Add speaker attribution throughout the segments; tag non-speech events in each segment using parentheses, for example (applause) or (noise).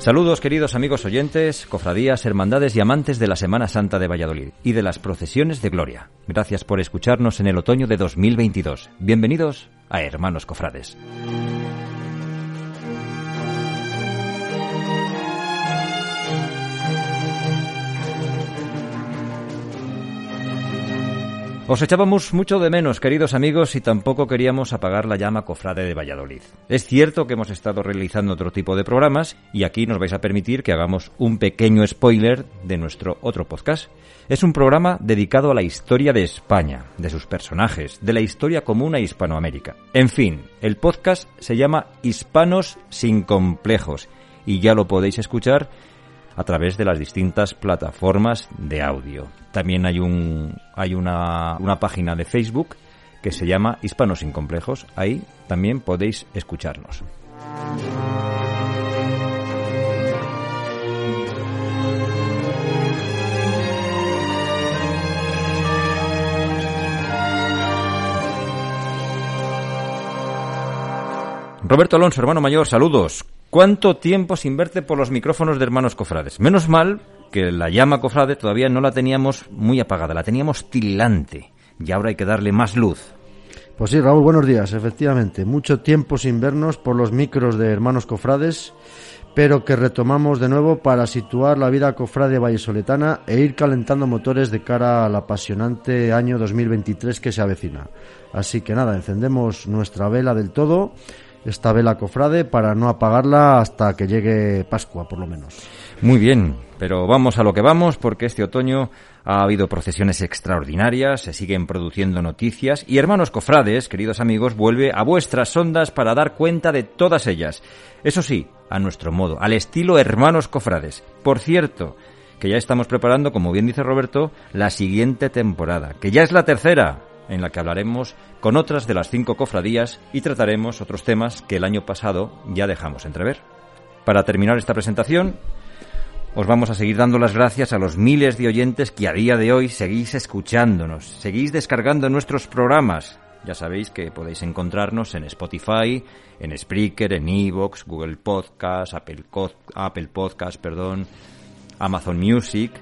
Speaker 1: Saludos queridos amigos oyentes, cofradías, hermandades y amantes de la Semana Santa de Valladolid y de las procesiones de gloria. Gracias por escucharnos en el otoño de 2022. Bienvenidos a Hermanos Cofrades. Os echábamos mucho de menos, queridos amigos, y tampoco queríamos apagar la llama cofrade de Valladolid. Es cierto que hemos estado realizando otro tipo de programas y aquí nos vais a permitir que hagamos un pequeño spoiler de nuestro otro podcast. Es un programa dedicado a la historia de España, de sus personajes, de la historia común a Hispanoamérica. En fin, el podcast se llama Hispanos sin complejos y ya lo podéis escuchar a través de las distintas plataformas de audio. También hay, un, hay una, una página de Facebook que se llama Hispanos sin Complejos. Ahí también podéis escucharnos. Roberto Alonso, hermano mayor, saludos. ¿Cuánto tiempo sin verte por los micrófonos de hermanos cofrades? Menos mal que la llama cofrade todavía no la teníamos muy apagada, la teníamos tilante y ahora hay que darle más luz.
Speaker 2: Pues sí, Raúl, buenos días, efectivamente. Mucho tiempo sin vernos por los micros de hermanos cofrades, pero que retomamos de nuevo para situar la vida cofrade vallesoletana e ir calentando motores de cara al apasionante año 2023 que se avecina. Así que nada, encendemos nuestra vela del todo esta vela cofrade para no apagarla hasta que llegue Pascua, por lo menos.
Speaker 1: Muy bien, pero vamos a lo que vamos porque este otoño ha habido procesiones extraordinarias, se siguen produciendo noticias y hermanos cofrades, queridos amigos, vuelve a vuestras ondas para dar cuenta de todas ellas. Eso sí, a nuestro modo, al estilo hermanos cofrades. Por cierto, que ya estamos preparando, como bien dice Roberto, la siguiente temporada, que ya es la tercera, en la que hablaremos con otras de las cinco cofradías y trataremos otros temas que el año pasado ya dejamos entrever. Para terminar esta presentación, os vamos a seguir dando las gracias a los miles de oyentes que a día de hoy seguís escuchándonos, seguís descargando nuestros programas. Ya sabéis que podéis encontrarnos en Spotify, en Spreaker, en Evox, Google Podcast, Apple, Apple Podcast, perdón, Amazon Music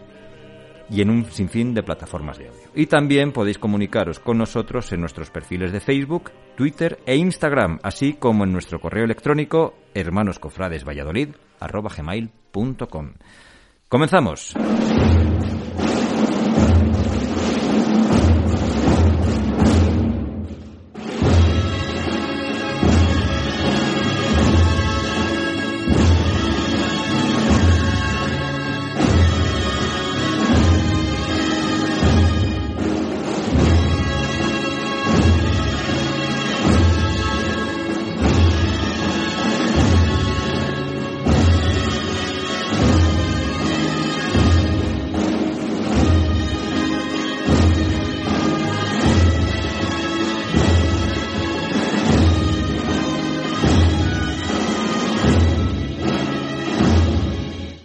Speaker 1: y en un sinfín de plataformas de audio. Y también podéis comunicaros con nosotros en nuestros perfiles de Facebook, Twitter e Instagram, así como en nuestro correo electrónico hermanoscofradesvalladolid.com. Comenzamos.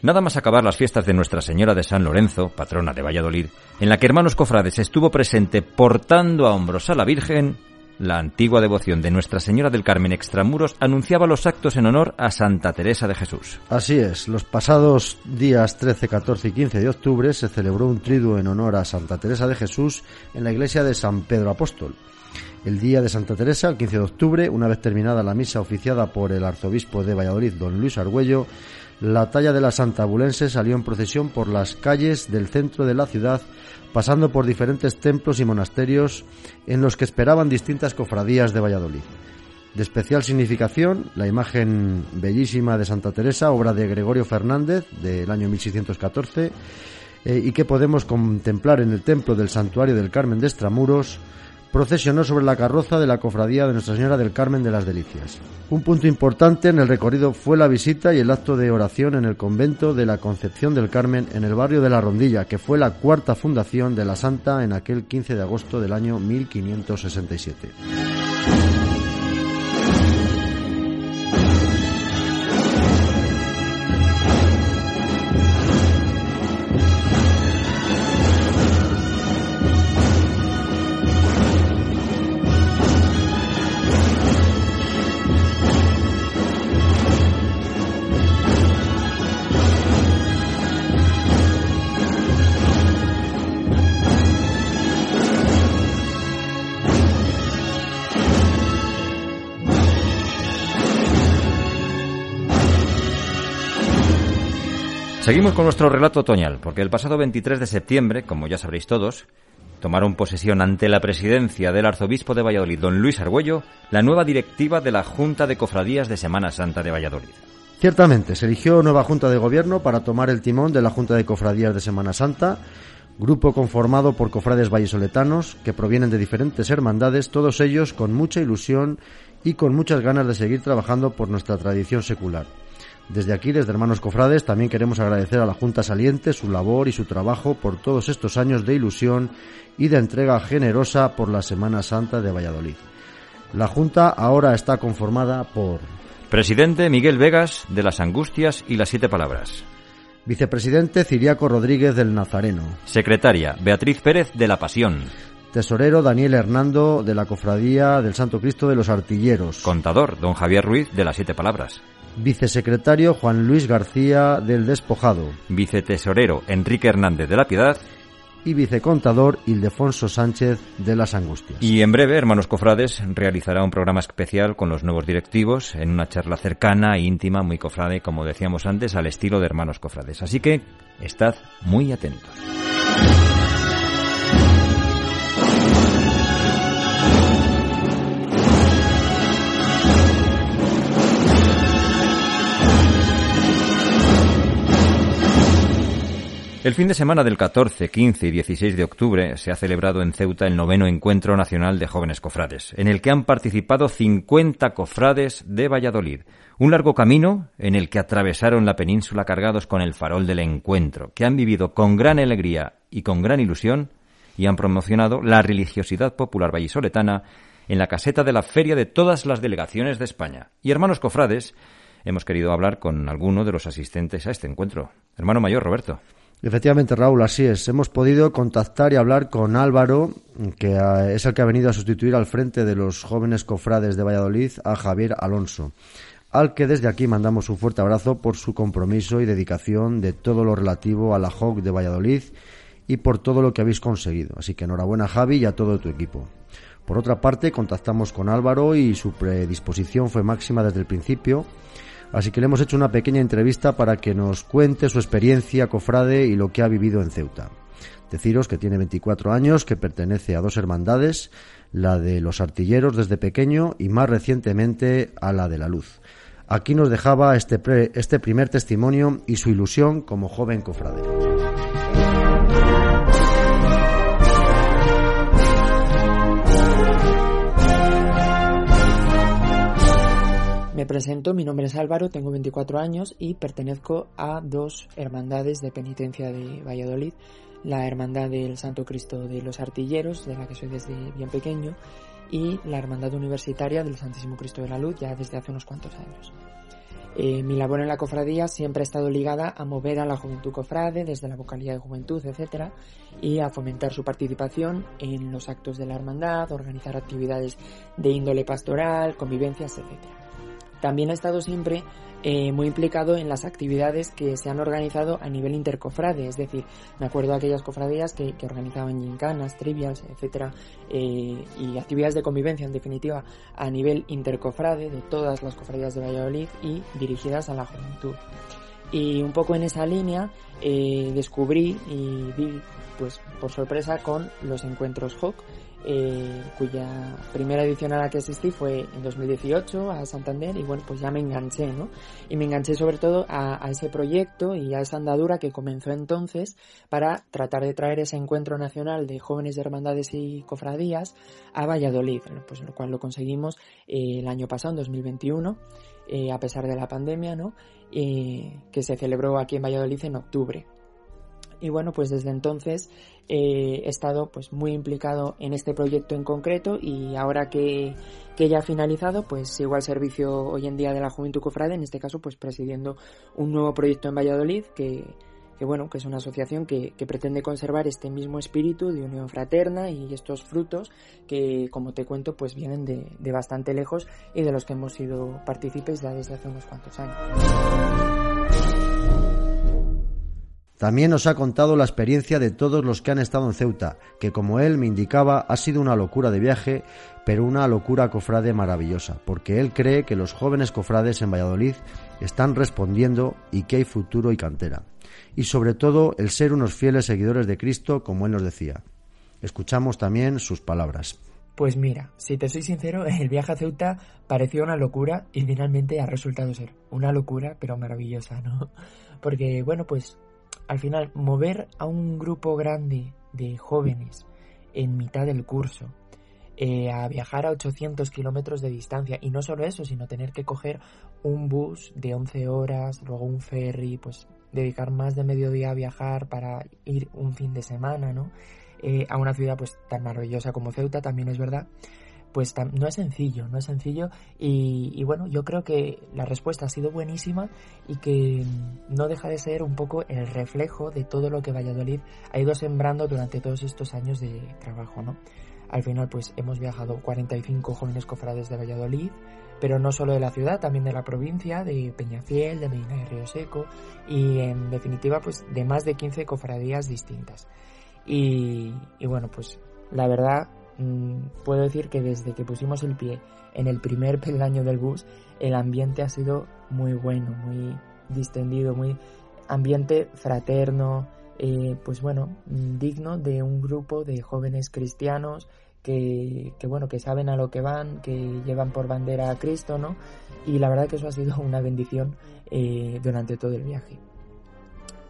Speaker 1: Nada más acabar las fiestas de Nuestra Señora de San Lorenzo, patrona de Valladolid, en la que hermanos cofrades estuvo presente portando a hombros a la Virgen, la antigua devoción de Nuestra Señora del Carmen Extramuros anunciaba los actos en honor a Santa Teresa de Jesús.
Speaker 2: Así es, los pasados días 13, 14 y 15 de octubre se celebró un triduo en honor a Santa Teresa de Jesús en la iglesia de San Pedro Apóstol. El día de Santa Teresa, el 15 de octubre, una vez terminada la misa oficiada por el arzobispo de Valladolid, don Luis Argüello, la talla de la Santa Abulense salió en procesión por las calles del centro de la ciudad, pasando por diferentes templos y monasterios en los que esperaban distintas cofradías de Valladolid. De especial significación, la imagen bellísima de Santa Teresa, obra de Gregorio Fernández del año 1614, eh, y que podemos contemplar en el templo del Santuario del Carmen de Estramuros, procesionó sobre la carroza de la cofradía de Nuestra Señora del Carmen de las Delicias. Un punto importante en el recorrido fue la visita y el acto de oración en el convento de la Concepción del Carmen en el barrio de La Rondilla, que fue la cuarta fundación de la Santa en aquel 15 de agosto del año 1567.
Speaker 1: Seguimos con nuestro relato otoñal, porque el pasado 23 de septiembre, como ya sabréis todos, tomaron posesión ante la presidencia del arzobispo de Valladolid, don Luis Argüello, la nueva directiva de la Junta de Cofradías de Semana Santa de Valladolid.
Speaker 2: Ciertamente, se eligió nueva Junta de Gobierno para tomar el timón de la Junta de Cofradías de Semana Santa, grupo conformado por cofrades vallisoletanos que provienen de diferentes hermandades, todos ellos con mucha ilusión y con muchas ganas de seguir trabajando por nuestra tradición secular. Desde aquí, desde Hermanos Cofrades, también queremos agradecer a la Junta Saliente su labor y su trabajo por todos estos años de ilusión y de entrega generosa por la Semana Santa de Valladolid. La Junta ahora está conformada por
Speaker 1: Presidente Miguel Vegas de las Angustias y las Siete Palabras.
Speaker 2: Vicepresidente Ciriaco Rodríguez del Nazareno.
Speaker 1: Secretaria Beatriz Pérez de la Pasión.
Speaker 2: Tesorero Daniel Hernando de la Cofradía del Santo Cristo de los Artilleros.
Speaker 1: Contador Don Javier Ruiz de las Siete Palabras.
Speaker 2: Vicesecretario Juan Luis García del Despojado.
Speaker 1: Vicetesorero Enrique Hernández de la Piedad.
Speaker 2: Y vicecontador Ildefonso Sánchez de las Angustias.
Speaker 1: Y en breve, hermanos cofrades, realizará un programa especial con los nuevos directivos en una charla cercana, e íntima, muy cofrade, como decíamos antes, al estilo de hermanos cofrades. Así que estad muy atentos. El fin de semana del 14, 15 y 16 de octubre se ha celebrado en Ceuta el noveno Encuentro Nacional de Jóvenes Cofrades, en el que han participado 50 cofrades de Valladolid. Un largo camino en el que atravesaron la península cargados con el farol del encuentro, que han vivido con gran alegría y con gran ilusión y han promocionado la religiosidad popular vallisoletana en la caseta de la feria de todas las delegaciones de España. Y hermanos cofrades, hemos querido hablar con alguno de los asistentes a este encuentro. Hermano mayor, Roberto.
Speaker 2: Efectivamente, Raúl, así es. Hemos podido contactar y hablar con Álvaro, que es el que ha venido a sustituir al frente de los jóvenes cofrades de Valladolid a Javier Alonso, al que desde aquí mandamos un fuerte abrazo por su compromiso y dedicación de todo lo relativo a la JOC de Valladolid y por todo lo que habéis conseguido. Así que enhorabuena, Javi, y a todo tu equipo. Por otra parte, contactamos con Álvaro y su predisposición fue máxima desde el principio Así que le hemos hecho una pequeña entrevista para que nos cuente su experiencia cofrade y lo que ha vivido en Ceuta. Deciros que tiene 24 años, que pertenece a dos hermandades, la de los artilleros desde pequeño y más recientemente a la de la luz. Aquí nos dejaba este, este primer testimonio y su ilusión como joven cofrade.
Speaker 3: Me presento, mi nombre es Álvaro, tengo 24 años y pertenezco a dos hermandades de penitencia de Valladolid, la Hermandad del Santo Cristo de los Artilleros, de la que soy desde bien pequeño, y la Hermandad Universitaria del Santísimo Cristo de la Luz, ya desde hace unos cuantos años. Eh, mi labor en la cofradía siempre ha estado ligada a mover a la juventud cofrade desde la vocalía de juventud, etcétera, y a fomentar su participación en los actos de la hermandad, organizar actividades de índole pastoral, convivencias, etcétera. También he estado siempre eh, muy implicado en las actividades que se han organizado a nivel intercofrade, es decir, me acuerdo de aquellas cofradías que, organizaban gincanas, trivias, etcétera, eh, y actividades de convivencia, en definitiva, a nivel intercofrade de todas las cofradías de Valladolid y dirigidas a la juventud. Y un poco en esa línea eh, descubrí y vi, pues por sorpresa, con los encuentros HOC, eh, cuya primera edición a la que asistí fue en 2018 a Santander y bueno, pues ya me enganché, ¿no? Y me enganché sobre todo a, ese proyecto y a esa andadura que comenzó entonces para tratar de traer ese encuentro nacional de jóvenes de hermandades y cofradías a Valladolid, pues lo cual lo conseguimos eh, el año pasado, en 2021, eh, a pesar de la pandemia, ¿no? que se celebró aquí en Valladolid en octubre y bueno, pues desde entonces eh, he estado pues muy implicado en este proyecto en concreto y ahora que, ya ha finalizado, pues sigo al servicio hoy en día de la Juventud Cofrade, en este caso pues presidiendo un nuevo proyecto en Valladolid que, bueno, que es una asociación que, pretende conservar este mismo espíritu de unión fraterna y estos frutos que, como te cuento, pues vienen de, de bastante lejos y de los que hemos sido partícipes ya desde hace unos cuantos años.
Speaker 2: También nos ha contado la experiencia de todos los que han estado en Ceuta, que como él me indicaba ha sido una locura de viaje, pero una locura cofrade maravillosa, porque él cree que los jóvenes cofrades en Valladolid están respondiendo y que hay futuro y cantera. Y sobre todo el ser unos fieles seguidores de Cristo, como él nos decía. Escuchamos también sus palabras.
Speaker 3: Pues mira, si te soy sincero, (laughs) el viaje a Ceuta pareció una locura y finalmente ha resultado ser una locura, pero maravillosa, ¿no? (laughs) Porque, bueno, pues al final, mover a un grupo grande de jóvenes en mitad del curso, eh, a viajar a 800 kilómetros de distancia, y no solo eso, sino tener que coger un bus de 11 horas, luego un ferry, pues dedicar más de medio día a viajar para ir un fin de semana, ¿no? Eh, a una ciudad pues tan maravillosa como Ceuta, también es verdad, pues no es sencillo, no es sencillo y, bueno, yo creo que la respuesta ha sido buenísima y que no deja de ser un poco el reflejo de todo lo que Valladolid ha ido sembrando durante todos estos años de trabajo, ¿no? Al final pues hemos viajado 45 jóvenes cofrades de Valladolid, pero no solo de la ciudad, también de la provincia, de Peñafiel, de Medina de Río Seco y en definitiva pues de más de 15 cofradías distintas. Y, y bueno, pues la verdad puedo decir que desde que pusimos el pie en el primer (laughs) peldaño del bus, el ambiente ha sido muy bueno, muy distendido, muy ambiente fraterno, eh, pues bueno, mm, digno de un grupo de jóvenes cristianos que, que, bueno, que saben a lo que van, que llevan por bandera a Cristo, ¿no? Y la verdad que eso ha sido una bendición eh, durante todo el viaje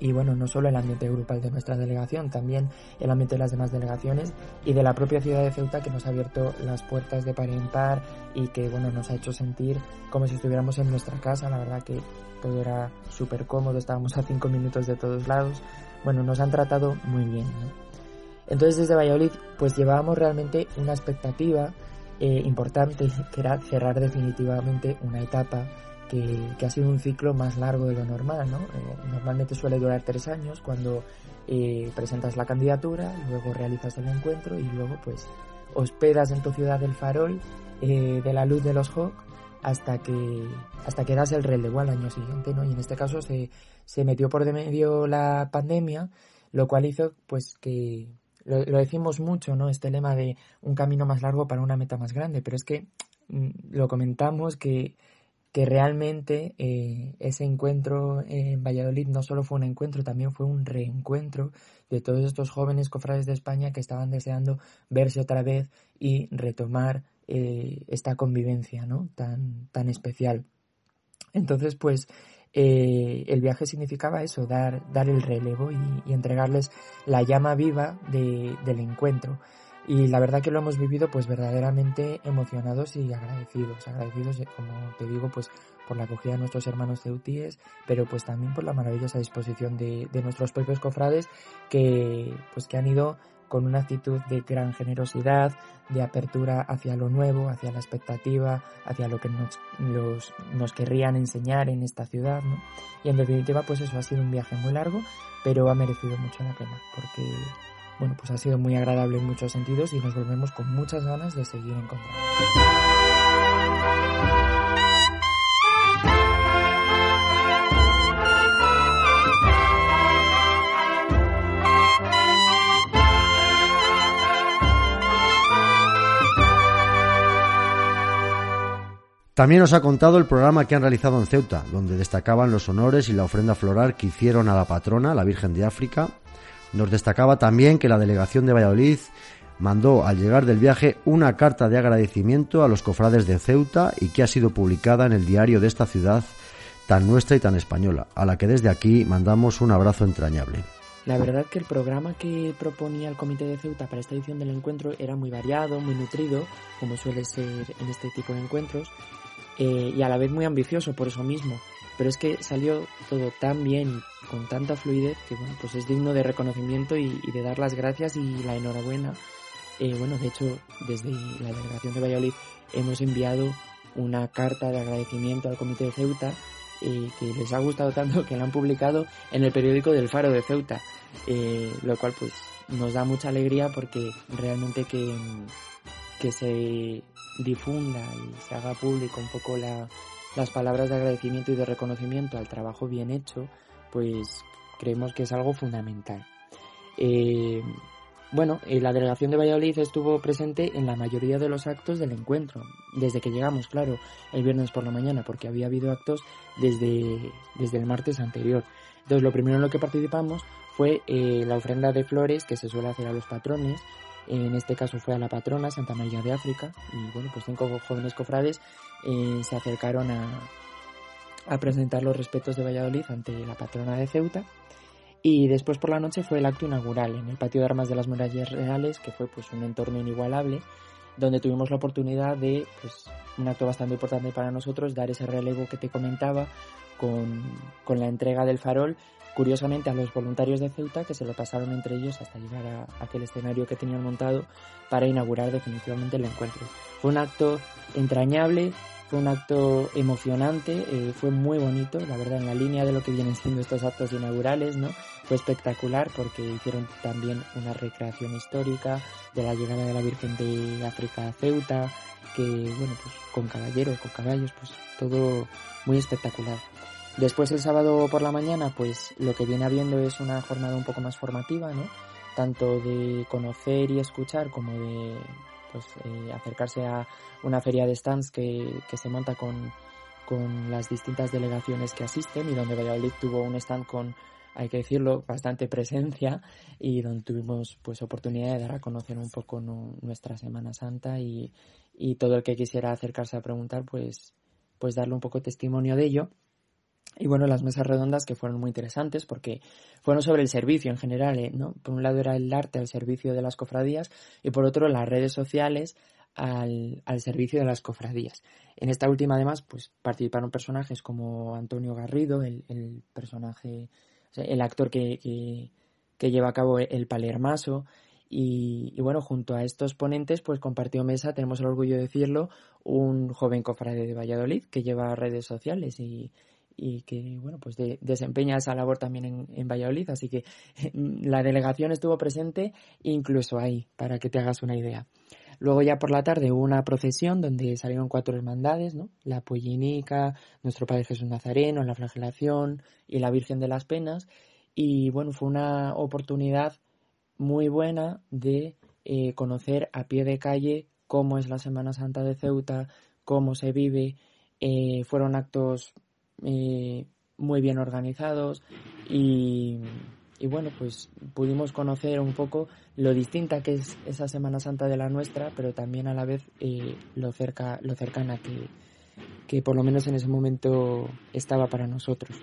Speaker 3: y bueno, no solo el ambiente grupal de nuestra delegación, también el ambiente de las demás delegaciones y de la propia ciudad de Ceuta que nos ha abierto las puertas de par en par y que bueno, nos ha hecho sentir como si estuviéramos en nuestra casa, la verdad que todo era súper cómodo, estábamos a cinco minutos de todos lados, bueno, nos han tratado muy bien. Entonces desde Valladolid pues llevábamos realmente una expectativa eh, importante que era cerrar definitivamente una etapa que, ha sido un ciclo más largo de lo normal, ¿no? Eh, normalmente suele durar tres años cuando eh, presentas la candidatura, luego realizas el encuentro y luego pues hospedas en tu ciudad del farol eh, de la luz de los Hawk hasta que hasta que das el relevo al año siguiente, ¿no? Y en este caso se, se metió por de medio la pandemia, lo cual hizo pues que lo, lo, decimos mucho, ¿no? Este lema de un camino más largo para una meta más grande, pero es que mm, lo comentamos que que realmente eh, ese encuentro en Valladolid no solo fue un encuentro, también fue un reencuentro de todos estos jóvenes cofrades de España que estaban deseando verse otra vez y retomar eh, esta convivencia ¿no? tan, tan especial. Entonces, pues eh, el viaje significaba eso, dar, dar el relevo y, entregarles la llama viva de, del encuentro. Y la verdad que lo hemos vivido pues verdaderamente emocionados y agradecidos, agradecidos eh, como te digo pues por la acogida de nuestros hermanos ceutíes, pero pues también por la maravillosa disposición de, de nuestros propios cofrades que pues que han ido con una actitud de gran generosidad, de apertura hacia lo nuevo, hacia la expectativa, hacia lo que nos, nos querrían enseñar en esta ciudad, ¿no? Y en definitiva, pues eso ha sido un viaje muy largo, pero ha merecido mucho la pena, porque, bueno, pues ha sido muy agradable en muchos sentidos y nos volvemos con muchas ganas de seguir encontrando.
Speaker 2: También nos ha contado el programa que han realizado en Ceuta, donde destacaban los honores y la ofrenda floral que hicieron a la patrona, la Virgen de África. Nos destacaba también que la delegación de Valladolid mandó al llegar del viaje una carta de agradecimiento a los cofrades de Ceuta y que ha sido publicada en el diario de esta ciudad tan nuestra y tan española, a la que desde aquí mandamos un abrazo entrañable.
Speaker 3: La verdad que el programa que proponía el Comité de Ceuta para esta edición del encuentro era muy variado, muy nutrido, como suele ser en este tipo de encuentros, eh, y a la vez muy ambicioso por eso mismo. Pero es que salió todo tan bien y con tanta fluidez que bueno, pues es digno de reconocimiento y, de dar las gracias y la enhorabuena. Eh, bueno, de hecho, desde la delegación de Valladolid hemos enviado una carta de agradecimiento al Comité de Ceuta eh, que les ha gustado tanto que la han publicado en el periódico del Faro de Ceuta, lo cual pues nos da mucha alegría porque realmente que, que se difunda y se haga público un poco las palabras de agradecimiento y de reconocimiento al trabajo bien hecho, pues creemos que es algo fundamental. Eh, bueno, eh, la delegación de Valladolid estuvo presente en la mayoría de los actos del encuentro, desde que llegamos, claro, el viernes por la mañana, porque había habido actos desde, desde el martes anterior. Entonces, lo primero en lo que participamos fue eh, la ofrenda de flores que se suele hacer a los patrones, en este caso fue a la patrona Santa María de África y bueno, pues cinco jóvenes cofrades eh, se acercaron a, a presentar los respetos de Valladolid ante la patrona de Ceuta. Y después por la noche fue el acto inaugural en el patio de armas de las murallas reales que fue pues un entorno inigualable donde tuvimos la oportunidad de pues un acto bastante importante para nosotros dar ese relevo que te comentaba con, con la entrega del farol curiosamente a los voluntarios de Ceuta que se lo pasaron entre ellos hasta llegar a aquel escenario que tenían montado para inaugurar definitivamente el encuentro. Fue un acto entrañable, fue un acto emocionante, eh, fue muy bonito, la verdad, en la línea de lo que vienen siendo estos actos inaugurales, ¿no? Fue espectacular porque hicieron también una recreación histórica de la llegada de la Virgen de África a Ceuta, que, bueno, pues con caballeros, con caballos, pues todo muy espectacular. Después el sábado por la mañana, pues lo que viene habiendo es una jornada un poco más formativa, ¿no? Tanto de conocer y escuchar como de pues, eh, acercarse a una feria de stands que, que se monta con, con las distintas delegaciones que asisten y donde Valladolid tuvo un stand con, hay que decirlo, bastante presencia y donde tuvimos pues oportunidad de dar a conocer un poco nuestra Semana Santa y, y todo el que quisiera acercarse a preguntar pues, pues darle un poco testimonio de ello. Y bueno, las mesas redondas que fueron muy interesantes porque fueron sobre el servicio en general, ¿eh? ¿no? Por un lado era el arte al servicio de las cofradías y por otro las redes sociales al, al servicio de las cofradías. En esta última además pues participaron personajes como Antonio Garrido, el, el personaje, el actor que, que, lleva a cabo el Palermaso, y, bueno, junto a estos ponentes, pues compartió mesa, tenemos el orgullo de decirlo, un joven cofrade de Valladolid que lleva redes sociales y, y que bueno pues desempeña esa labor también en, en, Valladolid. Así que (laughs) la delegación estuvo presente incluso ahí para que te hagas una idea. Luego ya por la tarde hubo una procesión donde salieron cuatro hermandades no la Pollinica nuestro Padre Jesús Nazareno la Flagelación y la Virgen de las Penas. Y bueno fue una oportunidad muy buena de eh, conocer a pie de calle cómo es la Semana Santa de Ceuta cómo se vive. Eh, fueron actos eh, muy bien organizados y, y, bueno, pues pudimos conocer un poco lo distinta que es esa Semana Santa de la nuestra, pero también a la vez eh, lo, cerca, lo cercana que, que por lo menos en ese momento estaba para nosotros.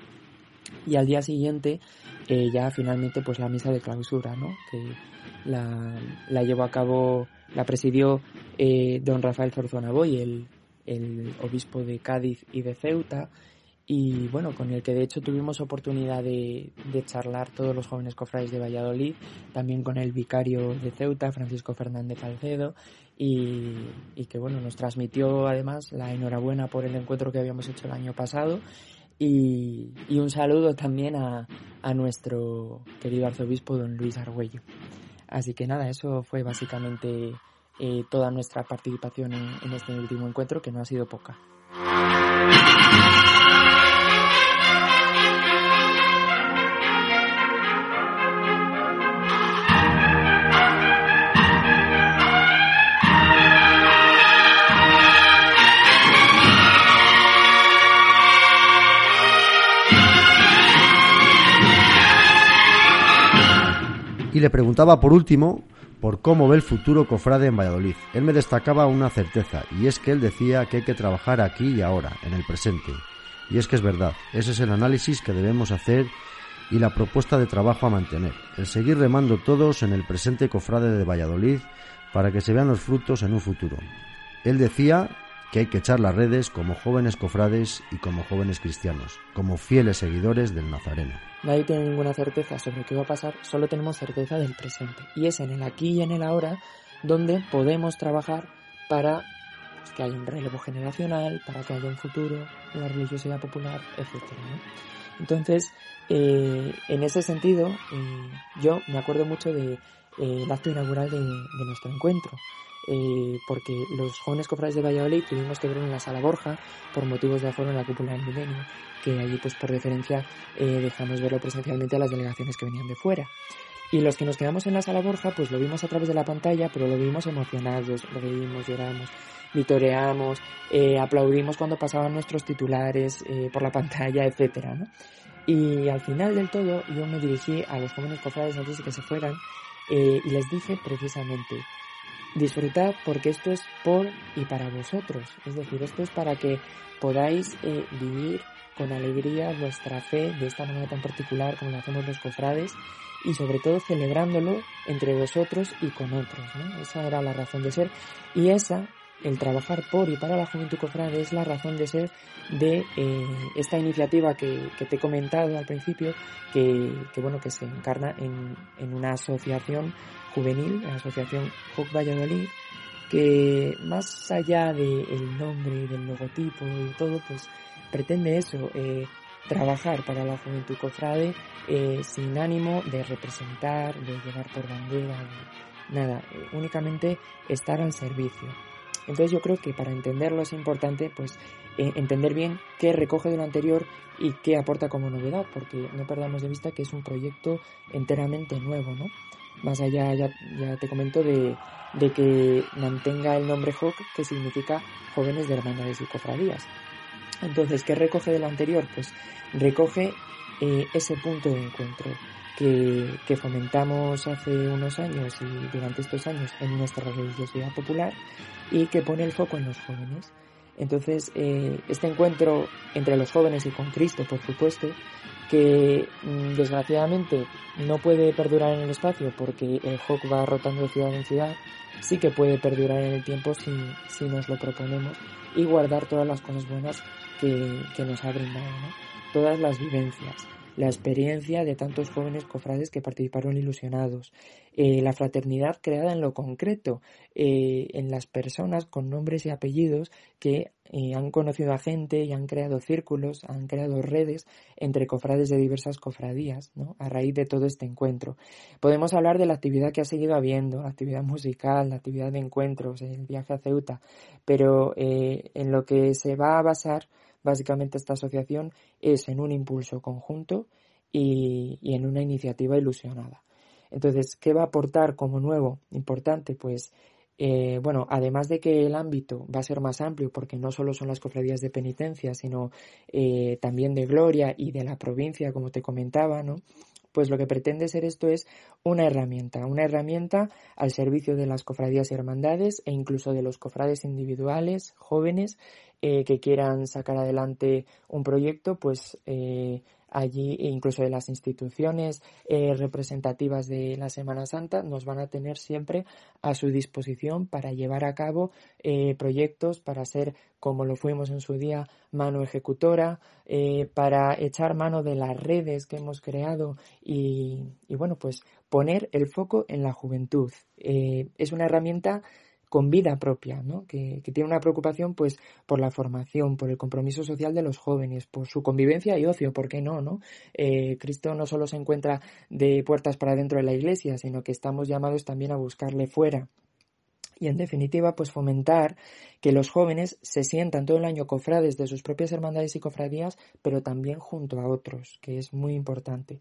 Speaker 3: Y al día siguiente eh, ya finalmente pues la misa de clausura, ¿no? Que la, la llevó a cabo, la presidió eh, don Rafael Zorzona Boy, el, el obispo de Cádiz y de Ceuta, y bueno, con el que de hecho tuvimos oportunidad de, charlar todos los jóvenes cofrades de Valladolid, también con el vicario de Ceuta, Francisco Fernández Calcedo, y, que bueno, nos transmitió además la enhorabuena por el encuentro que habíamos hecho el año pasado y, un saludo también a, nuestro querido arzobispo don Luis Argüello. Así que nada, eso fue básicamente eh, toda nuestra participación en este último encuentro, que no ha sido poca.
Speaker 2: Y le preguntaba por último por cómo ve el futuro cofrade en Valladolid. Él me destacaba una certeza, y es que él decía que hay que trabajar aquí y ahora, en el presente. Y es que es verdad, ese es el análisis que debemos hacer y la propuesta de trabajo a mantener, el seguir remando todos en el presente cofrade de Valladolid para que se vean los frutos en un futuro. Él decía que hay que echar las redes como jóvenes cofrades y como jóvenes cristianos, como fieles seguidores del Nazareno.
Speaker 3: Nadie tiene ninguna certeza sobre qué va a pasar, solo tenemos certeza del presente. Y es en el aquí y en el ahora donde podemos trabajar para pues, que haya un relevo generacional, para que haya un futuro, la religiosidad popular, etc. Entonces, eh, en ese sentido, eh, yo me acuerdo mucho del de, eh, acto inaugural de nuestro encuentro. Eh, porque los jóvenes cofrades de Valladolid tuvimos que ver en la sala Borja por motivos de aforo en la cúpula del milenio, que allí pues por referencia eh, dejamos verlo presencialmente a las delegaciones que venían de fuera. Y los que nos quedamos en la sala Borja, pues lo vimos a través de la pantalla, pero lo vimos emocionados, vimos, lloramos, vitoreamos, eh, aplaudimos cuando pasaban nuestros titulares por la (laughs) pantalla, etcétera, Y al final del todo yo me dirigí a los jóvenes cofrades antes de que se fueran y les dije precisamente, disfrutad porque esto es por y para vosotros. Es decir, esto es para que podáis eh, vivir con alegría vuestra fe de esta manera tan particular como lo hacemos los cofrades y sobre todo celebrándolo entre vosotros y con otros. Esa era la razón de ser y esa, el trabajar por y para la juventud cofrade es la razón de ser de eh, esta iniciativa que, te he comentado al principio, que, bueno, que se encarna en, en una asociación juvenil, la Asociación Hoc Valladolid, que más allá del nombre, del logotipo y todo, pues pretende eso, eh, trabajar para la juventud cofrade eh, sin ánimo de representar, de llevar por bandera, nada, eh, únicamente estar al servicio. Entonces yo creo que para entenderlo es importante pues entender bien qué recoge de lo anterior y qué aporta como novedad, porque no perdamos de vista que es un proyecto enteramente nuevo, ¿no? Más allá, ya, ya te comento, de, de, que mantenga el nombre HOC, que significa Jóvenes de Hermandades y Cofradías. Entonces, ¿qué recoge de lo anterior? Pues recoge eh, ese punto de encuentro que, que, fomentamos hace unos años y durante estos años en nuestra religiosidad popular y que pone el foco en los jóvenes. Entonces, eh, este encuentro entre los jóvenes y con Cristo, por supuesto, que mm, desgraciadamente no puede perdurar en el espacio porque el Hawk va rotando de ciudad en ciudad, sí que puede perdurar en el tiempo si, si nos lo proponemos y guardar todas las cosas buenas que, que nos ha brindado, todas las vivencias la experiencia de tantos jóvenes cofrades que participaron ilusionados, eh, la fraternidad creada en lo concreto, eh, en las personas con nombres y apellidos que eh, han conocido a gente y han creado círculos, han creado redes entre cofrades de diversas cofradías, ¿no? a raíz de todo este encuentro. Podemos hablar de la actividad que ha seguido habiendo, la actividad musical, la actividad de encuentros, el viaje a Ceuta, pero en lo que se va a basar Básicamente esta asociación es en un impulso conjunto y, en una iniciativa ilusionada. Entonces, ¿qué va a aportar como nuevo? Importante, pues eh, bueno, además de que el ámbito va a ser más amplio, porque no solo son las cofradías de penitencia, sino eh, también de gloria y de la provincia, como te comentaba, ¿no? Pues lo que pretende ser esto es una herramienta, una herramienta al servicio de las cofradías y hermandades e incluso de los cofrades individuales, jóvenes, eh, que quieran sacar adelante un proyecto, pues eh, allí incluso de las instituciones eh, representativas de la Semana Santa nos van a tener siempre a su disposición para llevar a cabo eh, proyectos para ser como lo fuimos en su día mano ejecutora eh, para echar mano de las redes que hemos creado y, y bueno pues poner el foco en la juventud. Es una herramienta con vida propia, ¿no? que, tiene una preocupación pues por la formación, por el compromiso social de los jóvenes, por su convivencia y ocio, ¿por qué no? no? Eh, Cristo no solo se encuentra de puertas para dentro de la iglesia, sino que estamos llamados también a buscarle fuera. Y en definitiva, pues fomentar que los jóvenes se sientan todo el año cofrades de sus propias hermandades y cofradías, pero también junto a otros, que es muy importante.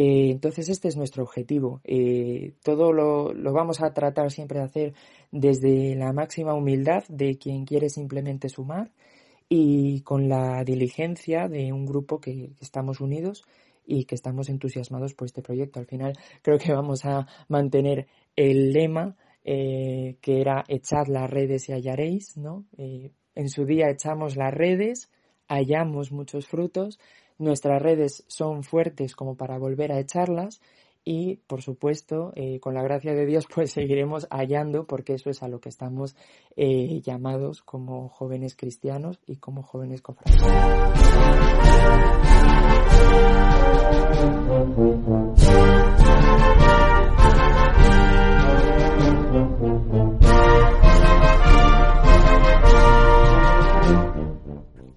Speaker 3: Eh, entonces este es nuestro objetivo. Eh, todo lo, vamos a tratar siempre de hacer desde la máxima humildad de quien quiere simplemente sumar y con la diligencia de un grupo que, estamos unidos y que estamos entusiasmados por este proyecto. Al final creo que vamos a mantener el lema eh, que era echad las redes y hallaréis, ¿no? en su día echamos las redes, hallamos muchos frutos Nuestras redes son fuertes como para volver a echarlas y, por supuesto, eh, con la gracia de Dios, (laughs) pues seguiremos hallando porque eso es a lo que estamos eh, llamados como jóvenes cristianos y como jóvenes cofrades.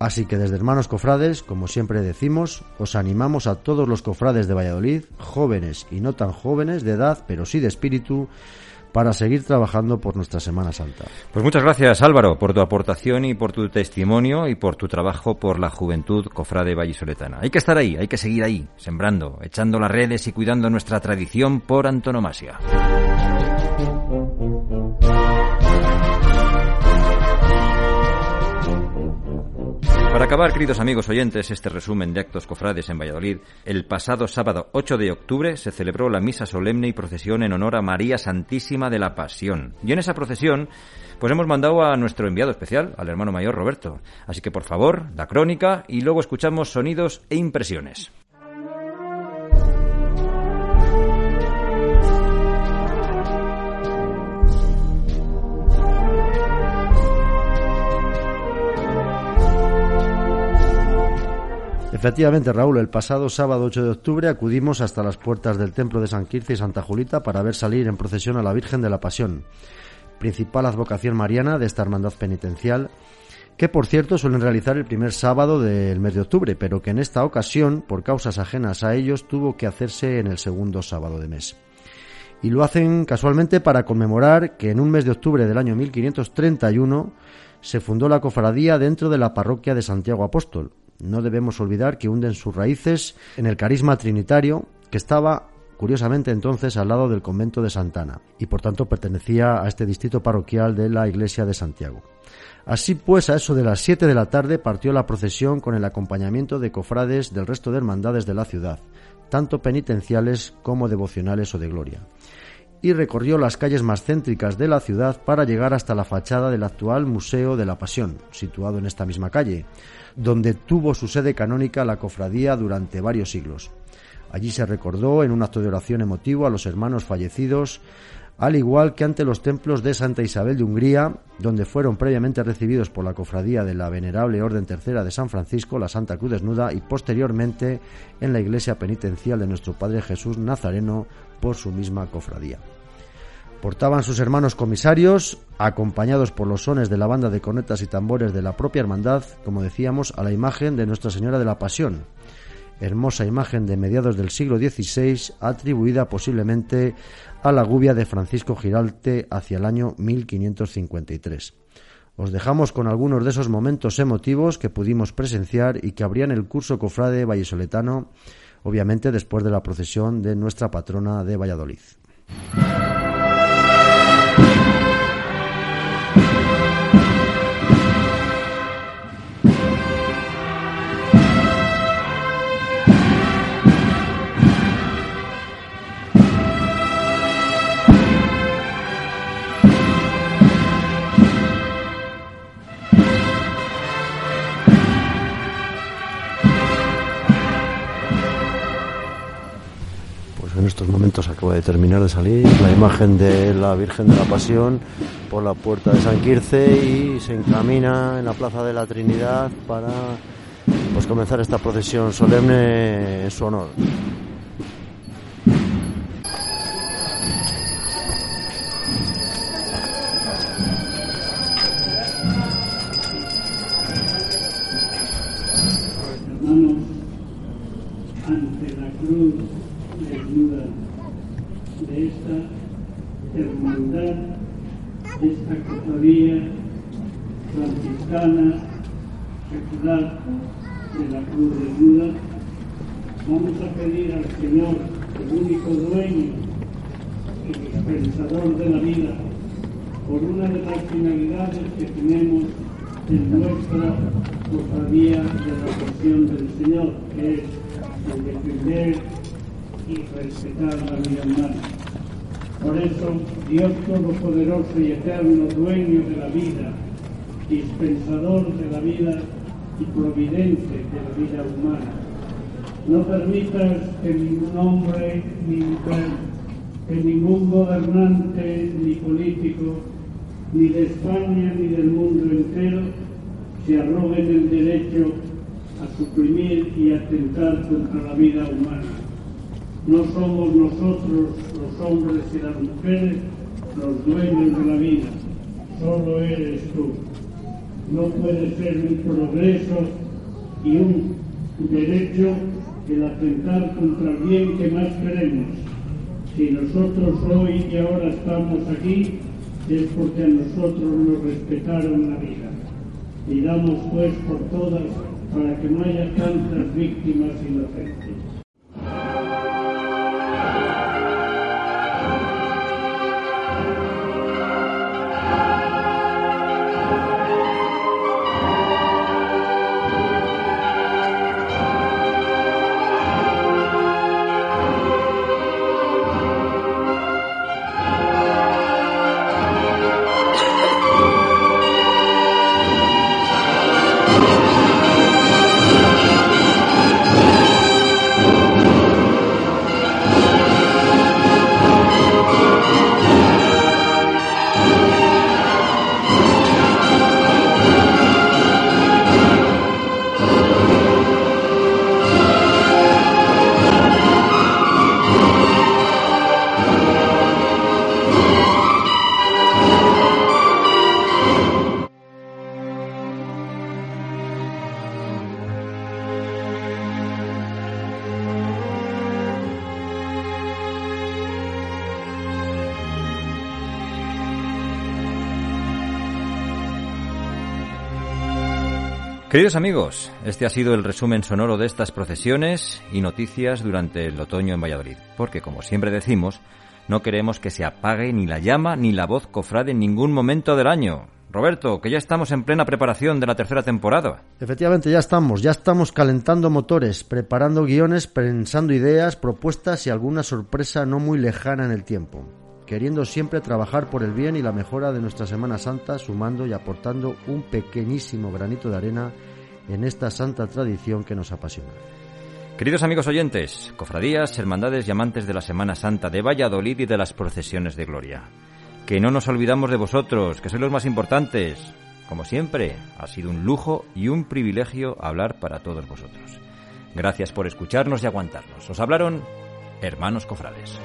Speaker 2: Así que desde Hermanos Cofrades, como siempre decimos, os animamos a todos los cofrades de Valladolid, jóvenes y no tan jóvenes de edad, pero sí de espíritu, para seguir trabajando por nuestra Semana Santa.
Speaker 1: Pues muchas gracias Álvaro por tu aportación y por tu testimonio y por tu trabajo por la juventud cofrade vallisoletana. Hay que estar ahí, hay que seguir ahí, sembrando, echando las redes y cuidando nuestra tradición por antonomasia. Para acabar, queridos amigos oyentes, este resumen de actos cofrades en Valladolid, el pasado sábado 8 de octubre se celebró la misa solemne y procesión en honor a María Santísima de la Pasión. Y en esa procesión, pues hemos mandado a nuestro enviado especial, al hermano mayor Roberto. Así que por favor, la crónica y luego escuchamos sonidos e impresiones.
Speaker 2: Efectivamente, Raúl, el pasado sábado 8 de octubre acudimos hasta las puertas del templo de San Quirce y Santa Julita para ver salir en procesión a la Virgen de la Pasión, principal advocación mariana de esta hermandad penitencial, que por cierto suelen realizar el primer sábado del mes de octubre, pero que en esta ocasión, por causas ajenas a ellos, tuvo que hacerse en el segundo sábado de mes. Y lo hacen casualmente para conmemorar que en un mes de octubre del año 1531 se fundó la cofradía dentro de la parroquia de Santiago Apóstol, no debemos olvidar que hunden sus raíces en el carisma trinitario que estaba curiosamente entonces al lado del convento de Santana y por tanto pertenecía a este distrito parroquial de la iglesia de Santiago. Así pues, a eso de las siete de la tarde partió la procesión con el acompañamiento de cofrades del resto de hermandades de la ciudad, tanto penitenciales como devocionales o de gloria, y recorrió las calles más céntricas de la ciudad para llegar hasta la fachada del actual Museo de la Pasión, situado en esta misma calle, donde tuvo su sede canónica la cofradía durante varios siglos. Allí se recordó en un acto de oración emotivo a los hermanos fallecidos, al igual que ante los templos de Santa Isabel de Hungría, donde fueron previamente recibidos por la cofradía de la Venerable Orden Tercera de San Francisco, la Santa Cruz Desnuda, y posteriormente en la iglesia penitencial de nuestro Padre Jesús Nazareno por su misma cofradía. Portaban sus hermanos comisarios, acompañados por los sones de la banda de cornetas y tambores de la propia hermandad, como decíamos, a la imagen de Nuestra Señora de la Pasión, hermosa imagen de mediados del siglo XVI, atribuida posiblemente a la gubia de Francisco Giralte hacia el año 1553. Os dejamos con algunos de esos momentos emotivos que pudimos presenciar y que abrían el curso cofrade vallisoletano, obviamente después de la procesión de nuestra patrona de Valladolid. Estos momentos acaba de terminar de salir la imagen de la Virgen de la Pasión por la puerta de San Quirce y se encamina en la Plaza de la Trinidad para pues comenzar esta procesión solemne en su honor.
Speaker 4: Esta cofradía franciscana secular de la cruz desnuda, vamos a pedir al Señor, el único dueño y dispensador de la vida, por una de las finalidades que tenemos en nuestra cofradía de la pasión del Señor, que es el defender y respetar la vida humana. Por eso, Dios Todopoderoso y Eterno, dueño de la vida, dispensador de la vida y providente de la vida humana, no permitas que ningún hombre ni mujer, que ningún gobernante ni político, ni de España ni del mundo entero, se arroguen el derecho a suprimir y atentar contra la vida humana. No somos nosotros, los hombres y las mujeres, los dueños de la vida, solo eres tú. No puede ser un progreso y un derecho el atentar contra el bien que más queremos. Si nosotros hoy y ahora estamos aquí, es porque a nosotros nos respetaron la vida. Y damos pues por todas para que no haya tantas víctimas inocentes.
Speaker 1: Queridos amigos, este ha sido el resumen sonoro de estas procesiones y noticias durante el otoño en Valladolid, porque como siempre decimos, no queremos que se apague ni la llama ni la voz cofrade en ningún momento del año. Roberto, que ya estamos en plena preparación de la tercera temporada.
Speaker 2: Efectivamente, ya estamos, ya estamos calentando motores, preparando guiones, pensando ideas, propuestas y alguna sorpresa no muy lejana en el tiempo queriendo siempre trabajar por el bien y la mejora de nuestra Semana Santa, sumando y aportando un pequeñísimo granito de arena en esta santa tradición que nos apasiona.
Speaker 1: Queridos amigos oyentes, cofradías, hermandades y amantes de la Semana Santa de Valladolid y de las procesiones de gloria, que no nos olvidamos de vosotros, que sois los más importantes. Como siempre, ha sido un lujo y un privilegio hablar para todos vosotros. Gracias por escucharnos y aguantarnos. Os hablaron hermanos cofrades.